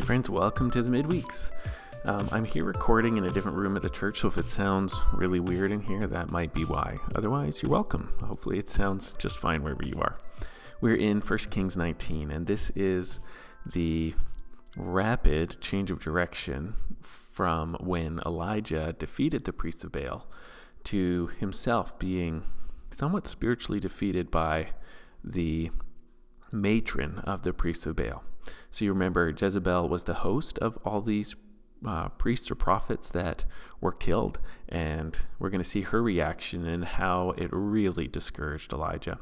Hey, friends, welcome to the midweeks. Um, I'm here recording in a different room at the church, so if it sounds really weird in here, that might be why. Otherwise, you're welcome. Hopefully, it sounds just fine wherever you are. We're in 1 Kings 19, and this is the rapid change of direction from when Elijah defeated the priests of Baal to himself being somewhat spiritually defeated by the matron of the priests of Baal. So you remember Jezebel was the host of all these uh, priests or prophets that were killed, and we're going to see her reaction and how it really discouraged Elijah.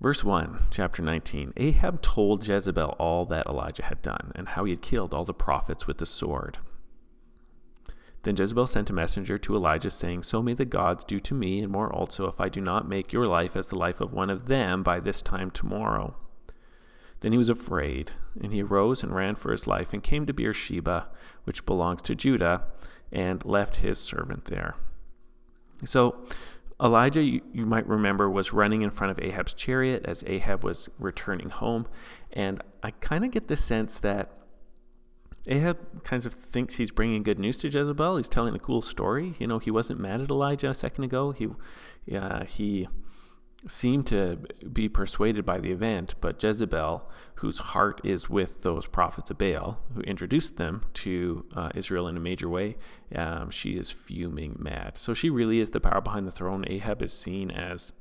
Verse 1, chapter 19 Ahab told Jezebel all that Elijah had done, and how he had killed all the prophets with the sword. Then Jezebel sent a messenger to Elijah, saying, So may the gods do to me, and more also, if I do not make your life as the life of one of them by this time tomorrow. Then he was afraid, and he arose and ran for his life, and came to Beersheba, which belongs to Judah, and left his servant there. So Elijah, you, you, might remember, was running in front of Ahab's chariot as Ahab was returning home. And I kind of get the sense that Ahab kind of thinks he's bringing good news to Jezebel. He's telling a cool story. You know, he wasn't mad at Elijah a second ago. He, uh, he seemed to be persuaded by the event, but Jezebel, whose heart is with those prophets of Baal, who introduced them to uh, Israel in a major way, um, she is fuming mad. So she really is the power behind the throne. Ahab is seen as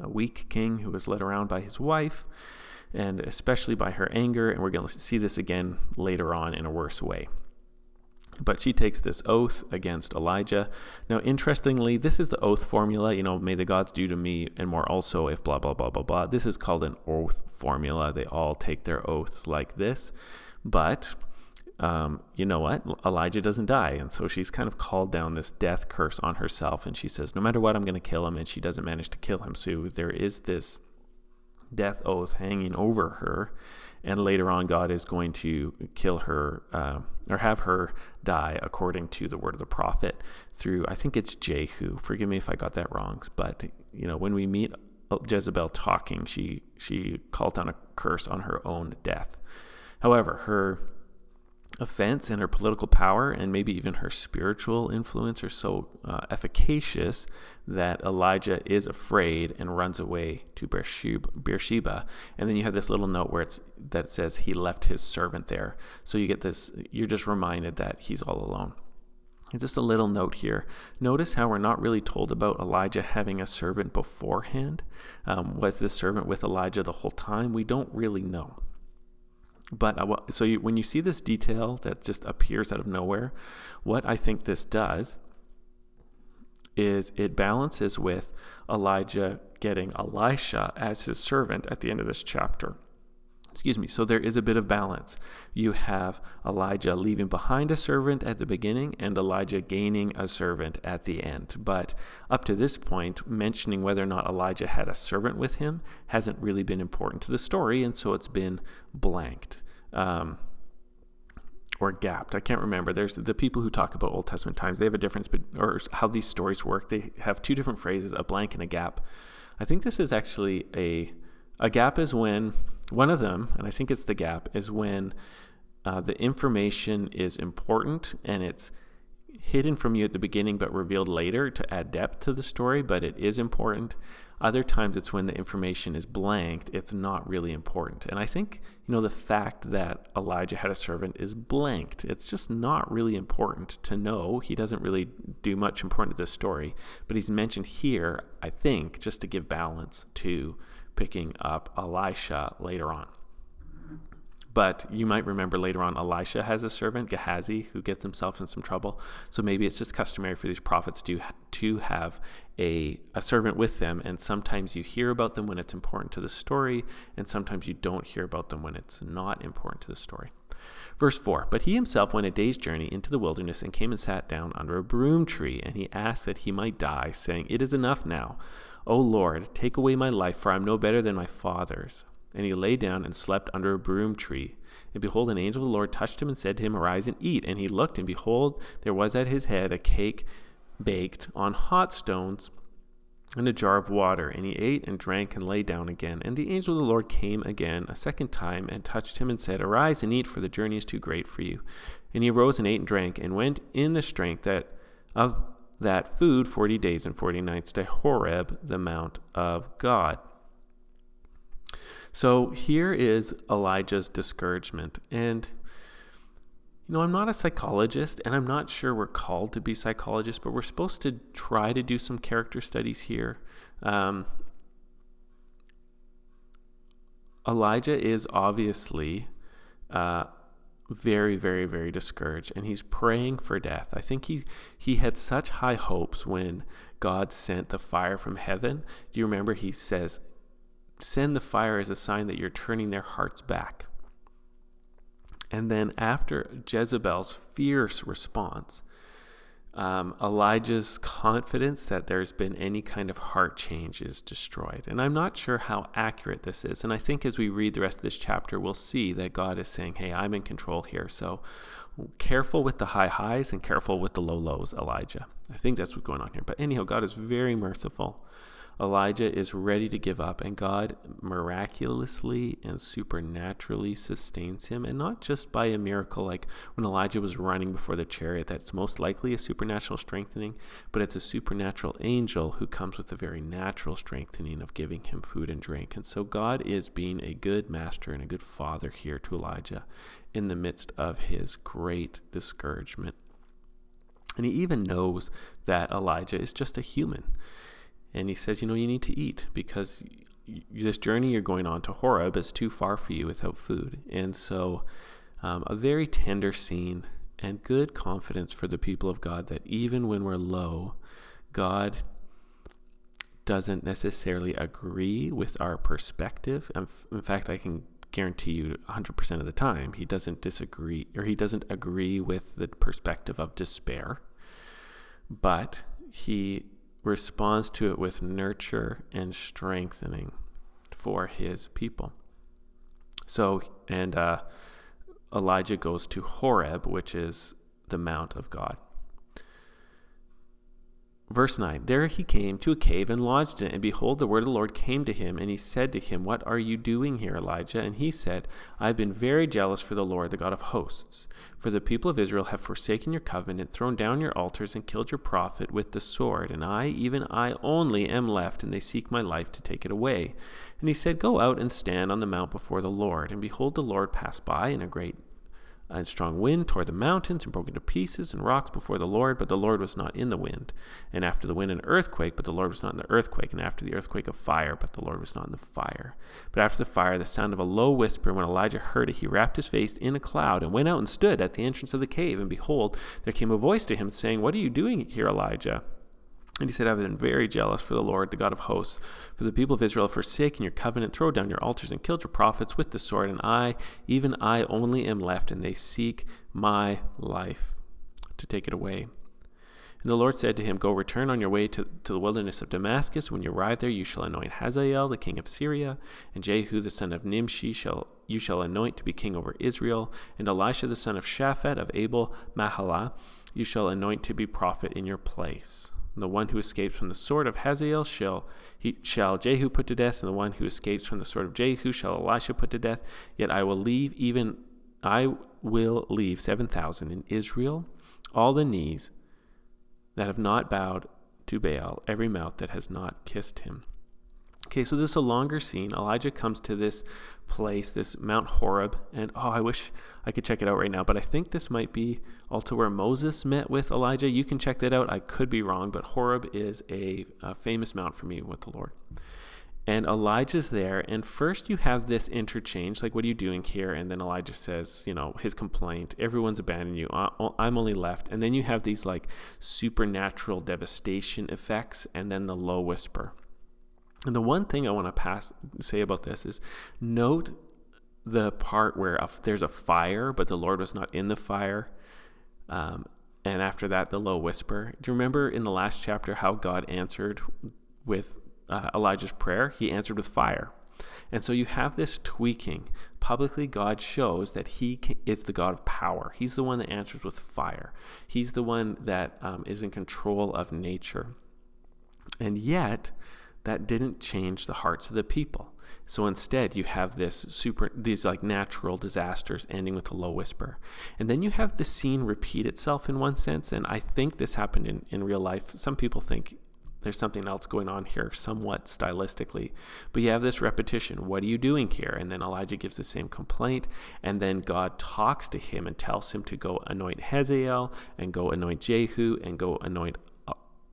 a weak king who is led around by his wife and especially by her anger. And we're going to see this again later on in a worse way. But she takes this oath against Elijah. Now, interestingly, this is the oath formula. You know, may the gods do to me and more also if blah, blah, blah, blah, blah. This is called an oath formula. They all take their oaths like this. But um, you know what? Elijah doesn't die. And so she's kind of called down this death curse on herself. And she says, no matter what, I'm going to kill him. And she doesn't manage to kill him. So there is this death oath hanging over her. And later on, God is going to kill her uh, or have her die according to the word of the prophet through, I think it's Jehu. Forgive me if I got that wrong. But, you know, when we meet Jezebel talking, she, she called down a curse on her own death. However, her offense and her political power and maybe even her spiritual influence are so uh, efficacious that Elijah is afraid and runs away to Beersheba. And then you have this little note where it's that says he left his servant there. So you get this, you're just reminded that he's all alone. Just a little note here. Notice how we're not really told about Elijah having a servant beforehand. Um, was this servant with Elijah the whole time? We don't really know. But uh, so you, when you see this detail that just appears out of nowhere, what I think this does is it balances with Elijah getting Elisha as his servant at the end of this chapter. Excuse me. So there is a bit of balance. You have Elijah leaving behind a servant at the beginning and Elijah gaining a servant at the end. But up to this point, mentioning whether or not Elijah had a servant with him hasn't really been important to the story, and so it's been blanked. Um, or gapped. I can't remember. There's the people who talk about Old Testament times. They have a difference, but or how these stories work. They have two different phrases: a blank and a gap. I think this is actually a a gap is when one of them, and I think it's the gap, is when uh, the information is important and it's hidden from you at the beginning but revealed later to add depth to the story, but it is important. Other times it's when the information is blanked, it's not really important. And I think, you know, the fact that Elijah had a servant is blanked. It's just not really important to know. He doesn't really do much important to this story, but he's mentioned here, I think, just to give balance to picking up Elisha later on. But you might remember later on, Elisha has a servant, Gehazi, who gets himself in some trouble. So maybe it's just customary for these prophets to, to have a, a servant with them. And sometimes you hear about them when it's important to the story, and sometimes you don't hear about them when it's not important to the story. Verse 4 But he himself went a day's journey into the wilderness and came and sat down under a broom tree, and he asked that he might die, saying, It is enough now. O Lord, take away my life, for I am no better than my fathers. And he lay down and slept under a broom tree. And behold, an angel of the Lord touched him and said to him, Arise and eat. And he looked, and behold, there was at his head a cake baked on hot stones and a jar of water. And he ate and drank and lay down again. And the angel of the Lord came again a second time and touched him and said, Arise and eat, for the journey is too great for you. And he arose and ate and drank and went in the strength that of that food forty days and forty nights to Horeb, the mount of God. So here is Elijah's discouragement. And you know, I'm not a psychologist and I'm not sure we're called to be psychologists, but we're supposed to try to do some character studies here. Um, Elijah is obviously uh, very, very, very discouraged, and he's praying for death. I think he he had such high hopes when God sent the fire from heaven. Do you remember? He says, "Send the fire as a sign that you're turning their hearts back." And then after Jezebel's fierce response, um, Elijah's confidence that there's been any kind of heart change is destroyed. And I'm not sure how accurate this is. And I think as we read the rest of this chapter, we'll see that God is saying, hey, I'm in control here. So careful with the high highs and careful with the low lows, Elijah. I think that's what's going on here. But anyhow, God is very merciful. Elijah is ready to give up, and God miraculously and supernaturally sustains him, and not just by a miracle like when Elijah was running before the chariot. That's most likely a supernatural strengthening, but it's a supernatural angel who comes with a very natural strengthening of giving him food and drink. And so God is being a good master and a good father here to Elijah in the midst of his great discouragement. And he even knows that Elijah is just a human. And he says, you know, you need to eat because this journey you're going on to Horeb is too far for you without food. And so, um, a very tender scene and good confidence for the people of God that even when we're low, God doesn't necessarily agree with our perspective. In fact, I can guarantee you 100% of the time, he doesn't disagree or he doesn't agree with the perspective of despair, but he responds to it with nurture and strengthening for his people. So, and uh, Elijah goes to Horeb, which is the Mount of God. Verse 9 There he came to a cave and lodged in it, and behold, the word of the Lord came to him, and he said to him, What are you doing here, Elijah? And he said, I have been very jealous for the Lord, the God of hosts. For the people of Israel have forsaken your covenant, thrown down your altars, and killed your prophet with the sword. And I, even I only, am left, and they seek my life to take it away. And he said, Go out and stand on the mount before the Lord. And behold, the Lord passed by in a great a strong wind tore the mountains and broke into pieces and rocks before the Lord, but the Lord was not in the wind. And after the wind, an earthquake, but the Lord was not in the earthquake. And after the earthquake, a fire, but the Lord was not in the fire. But after the fire, the sound of a low whisper. When Elijah heard it, he wrapped his face in a cloud and went out and stood at the entrance of the cave. And behold, there came a voice to him saying, What are you doing here, Elijah? And he said, I've been very jealous for the Lord, the God of hosts. For the people of Israel have forsaken your covenant, throw down your altars, and killed your prophets with the sword. And I, even I only am left, and they seek my life to take it away. And the Lord said to him, Go return on your way to, to the wilderness of Damascus. When you arrive there, you shall anoint Hazael, the king of Syria, and Jehu, the son of Nimshi, shall you shall anoint to be king over Israel, and Elisha, the son of Shaphat of Abel Mahalah, you shall anoint to be prophet in your place the one who escapes from the sword of Hazael shall he shall Jehu put to death, and the one who escapes from the sword of Jehu shall Elisha put to death. Yet I will leave even I will leave seven thousand in Israel, all the knees that have not bowed to Baal, every mouth that has not kissed him. Okay, so this is a longer scene. Elijah comes to this place, this Mount Horeb, and oh, I wish I could check it out right now, but I think this might be also where Moses met with Elijah. You can check that out. I could be wrong, but Horeb is a, a famous mount for me with the Lord. And Elijah's there, and first you have this interchange, like, what are you doing here? And then Elijah says, you know, his complaint, everyone's abandoning you, oh, I'm only left. And then you have these like supernatural devastation effects, and then the low whisper. And the one thing I want to pass say about this is note the part where there's a fire, but the Lord was not in the fire. Um, and after that, the low whisper. Do you remember in the last chapter how God answered with uh, Elijah's prayer? He answered with fire. And so you have this tweaking. Publicly, God shows that He is the God of power. He's the one that answers with fire. He's the one that um, is in control of nature. And yet, that didn't change the hearts of the people. So instead, you have this super, these like natural disasters ending with a low whisper. And then you have the scene repeat itself in one sense. And I think this happened in, in real life. Some people think there's something else going on here, somewhat stylistically. But you have this repetition. What are you doing here? And then Elijah gives the same complaint. And then God talks to him and tells him to go anoint Hazael and go anoint Jehu and go anoint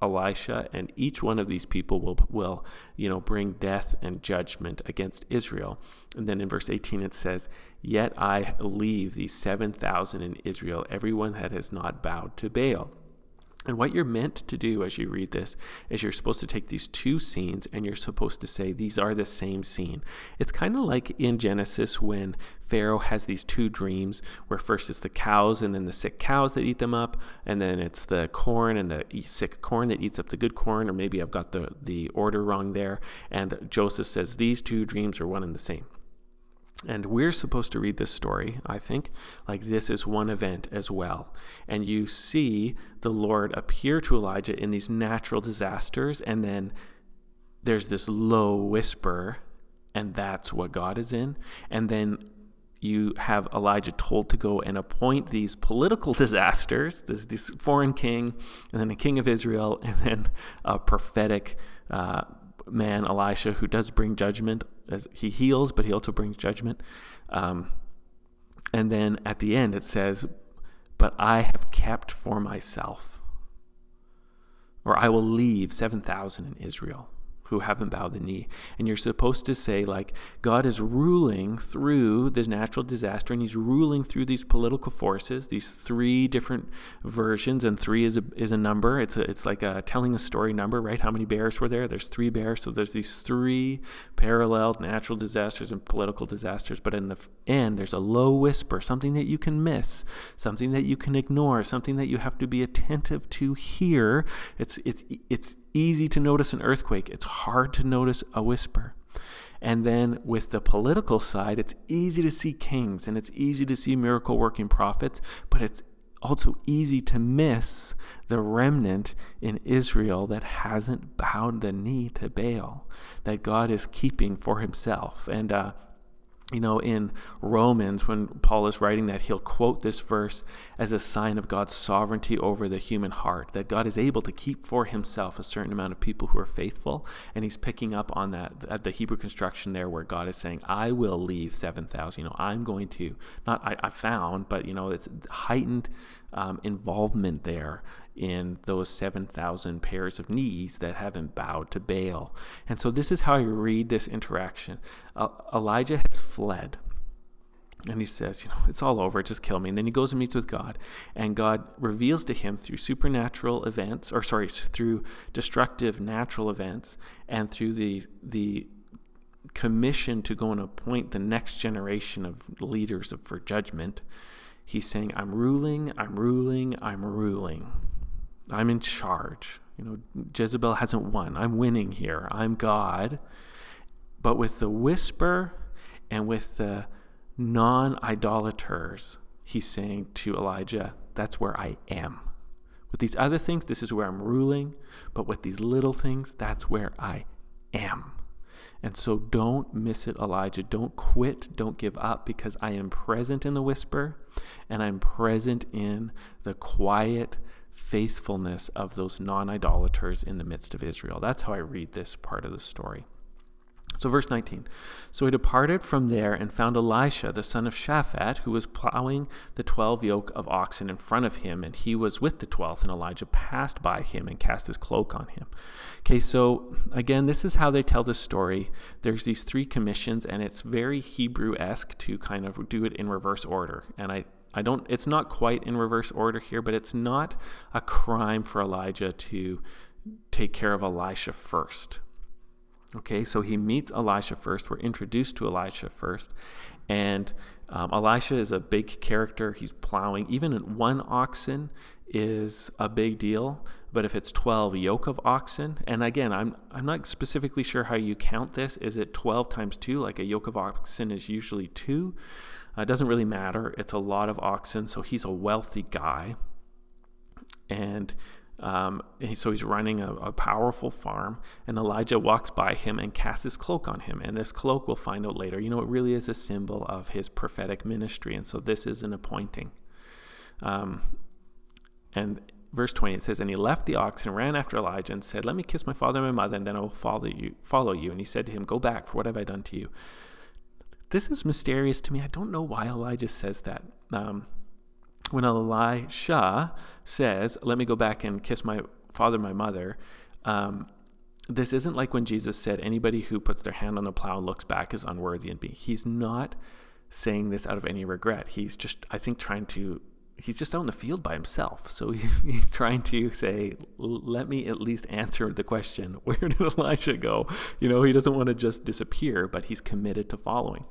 Elisha, and each one of these people will, will, you know, bring death and judgment against Israel. And then in verse 18 it says, Yet I leave these 7,000 in Israel, everyone that has not bowed to Baal. And what you're meant to do as you read this is you're supposed to take these two scenes and you're supposed to say these are the same scene. It's kind of like in Genesis when Pharaoh has these two dreams where first it's the cows and then the sick cows that eat them up, and then it's the corn and the sick corn that eats up the good corn, or maybe I've got the, the order wrong there. And Joseph says these two dreams are one and the same. And we're supposed to read this story, I think, like this is one event as well. And you see the Lord appear to Elijah in these natural disasters, and then there's this low whisper, and that's what God is in. And then you have Elijah told to go and appoint these political disasters, this, this foreign king, and then a king of Israel, and then a prophetic uh, man, Elisha, who does bring judgment as he heals, but he also brings judgment. Um, and then at the end it says, But I have kept for myself, or I will leave 7,000 in Israel who haven't bowed the knee. And you're supposed to say, like, God is ruling through this natural disaster and he's ruling through these political forces, these three different versions, and three is a, is a number. It's, a, it's like a telling a story number, right? How many bears were there? There's three bears. So there's these three paralleled natural disasters and political disasters. But in the end, there's a low whisper, something that you can miss, something that you can ignore, something that you have to be attentive to hear. It's, it's, it's, easy to notice an earthquake, it's hard to notice a whisper. And then with the political side, it's easy to see kings and it's easy to see miracle working prophets, but it's also easy to miss the remnant in Israel that hasn't bowed the knee to Baal, that God is keeping for himself. And uh, you know, in Romans, when Paul is writing that, he'll quote this verse as a sign of God's sovereignty over the human heart, that God is able to keep for himself a certain amount of people who are faithful. And he's picking up on that at the Hebrew construction there, where God is saying, I will leave 7,000. You know, I'm going to, not I, I found, but, you know, it's heightened um, involvement there in those 7,000 pairs of knees that haven't bowed to Baal. And so this is how I read this interaction. Uh, Elijah has fled. And he says, you know, it's all over, just kill me. And then he goes and meets with God, and God reveals to him through supernatural events, or sorry, through destructive natural events, and through the the commission to go and appoint the next generation of leaders for judgment. He's saying, I'm ruling, I'm ruling, I'm ruling. I'm in charge. You know, Jezebel hasn't won. I'm winning here. I'm God. But with the whisper and with the non idolaters, he's saying to Elijah, that's where I am. With these other things, this is where I'm ruling. But with these little things, that's where I am. And so don't miss it, Elijah. Don't quit. Don't give up because I am present in the whisper and I'm present in the quiet faithfulness of those non idolaters in the midst of Israel. That's how I read this part of the story. So, verse 19. So he departed from there and found Elisha, the son of Shaphat, who was plowing the twelve yoke of oxen in front of him, and he was with the twelfth, and Elijah passed by him and cast his cloak on him. Okay, so again, this is how they tell the story. There's these three commissions, and it's very Hebrew esque to kind of do it in reverse order. And I, I don't, it's not quite in reverse order here, but it's not a crime for Elijah to take care of Elisha first Okay, so he meets Elisha first. We're introduced to Elisha first. And um, Elisha is a big character. He's plowing. Even one oxen is a big deal. But if it's 12 yoke of oxen, and again, I'm, I'm not specifically sure how you count this. Is it 12 times 2? Like a yoke of oxen is usually 2. Uh, it doesn't really matter. It's a lot of oxen. So he's a wealthy guy. And Um, so he's running a, a, powerful farm, and Elijah walks by him and casts his cloak on him. And this cloak, we'll find out later, you know, it really is a symbol of his prophetic ministry. And so this is an appointing. Um, and verse 20 it says and he left the ox and ran after elijah and said let me kiss my father and my mother and then i will follow you follow you and he said to him go back for what have i done to you this is mysterious to me. I don't know why elijah says that. Um, when elisha says let me go back and kiss my father my mother um, this isn't like when jesus said anybody who puts their hand on the plow and looks back is unworthy and be he's not saying this out of any regret. He's just i think trying to he's just in the field by himself. So he's, he's trying to say, let me at least answer the question, where did Elijah go? You know, he doesn't want to just disappear, but he's committed to following.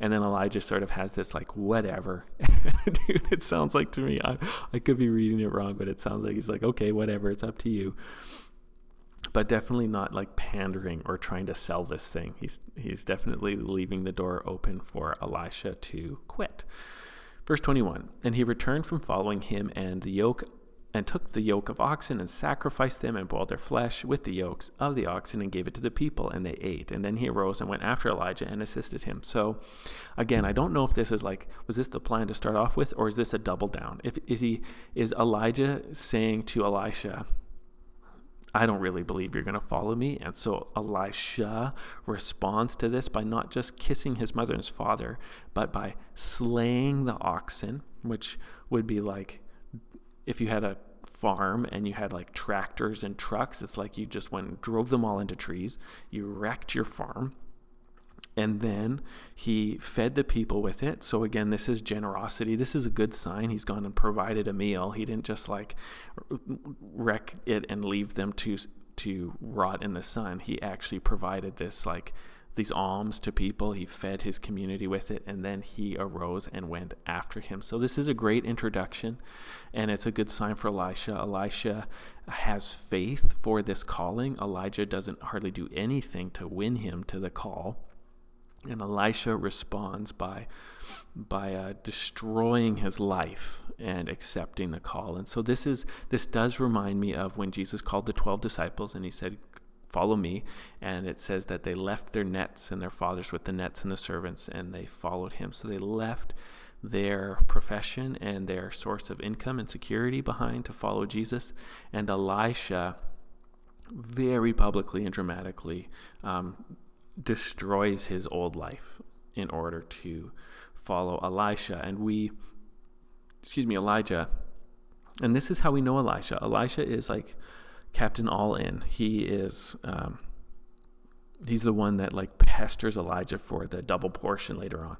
And then Elijah sort of has this like, whatever. Dude, it sounds like to me, I, I could be reading it wrong, but it sounds like he's like, okay, whatever, it's up to you. But definitely not like pandering or trying to sell this thing. He's he's definitely leaving the door open for Elisha to quit. Verse 21 And he returned from following him, and the yoke and took the yoke of oxen and sacrificed them and boiled their flesh with the yokes of the oxen and gave it to the people and they ate. And then he arose and went after elijah and assisted him. So again i don't know if this is like was this the plan to start off with or is this a double down? If is he is elijah saying to elisha I don't really believe you're going to follow me. And so Elisha responds to this by not just kissing his mother and his father, but by slaying the oxen, which would be like if you had a farm and you had like tractors and trucks, it's like you just went and drove them all into trees. You wrecked your farm and then he fed the people with it. So again, this is generosity. This is a good sign. He's gone and provided a meal. He didn't just like wreck it and leave them to to rot in the sun. He actually provided this like these alms to people. He fed his community with it, and then he arose and went after him. So, this is a great introduction, and it's a good sign for Elisha. Elisha has faith for this calling. Elijah doesn't hardly do anything to win him to the call. And Elisha responds by by uh, destroying his life and accepting the call. And so this is this does remind me of when Jesus called the 12 disciples and he said follow me and it says that they left their nets and their fathers with the nets and the servants and they followed him. So they left their profession and their source of income and security behind to follow Jesus. And Elisha very publicly and dramatically um, destroys his old life in order to follow Elisha. And we, excuse me, Elijah. And this is how we know Elisha. Elisha is like Captain All In. He is, um, he's the one that like pesters Elijah for the double portion later on.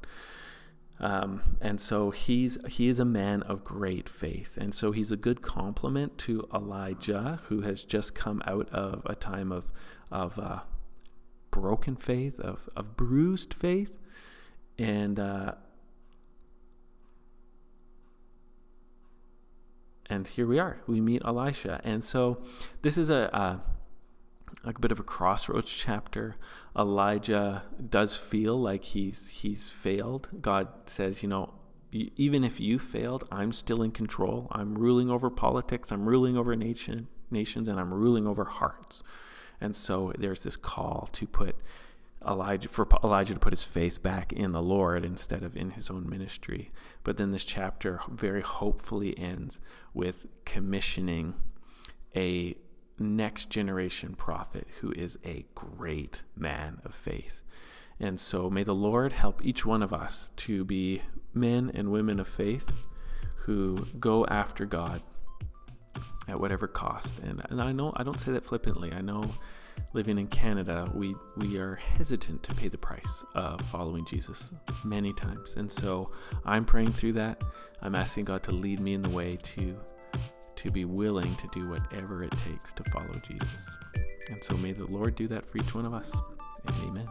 Um, and so he's he is a man of great faith, and so he's a good complement to Elijah, who has just come out of a time of of uh, broken faith, of, of bruised faith. And uh, and here we are. We meet Elisha. And so this is a, a, a bit of a crossroads chapter. Elijah does feel like he's he's failed. God says, you know, even if you failed, I'm still in control. I'm ruling over politics. I'm ruling over nation nations, and I'm ruling over hearts. And so there's this call to put Elijah for Elijah to put his faith back in the Lord instead of in his own ministry. But then this chapter very hopefully ends with commissioning a next generation prophet who is a great man of faith. And so may the Lord help each one of us to be men and women of faith who go after God at whatever cost. And, and I know I don't say that flippantly. I know living in Canada, we we are hesitant to pay the price of following Jesus many times. And so I'm praying through that. I'm asking God to lead me in the way to to be willing to do whatever it takes to follow Jesus. And so may the Lord do that for each one of us. Amen.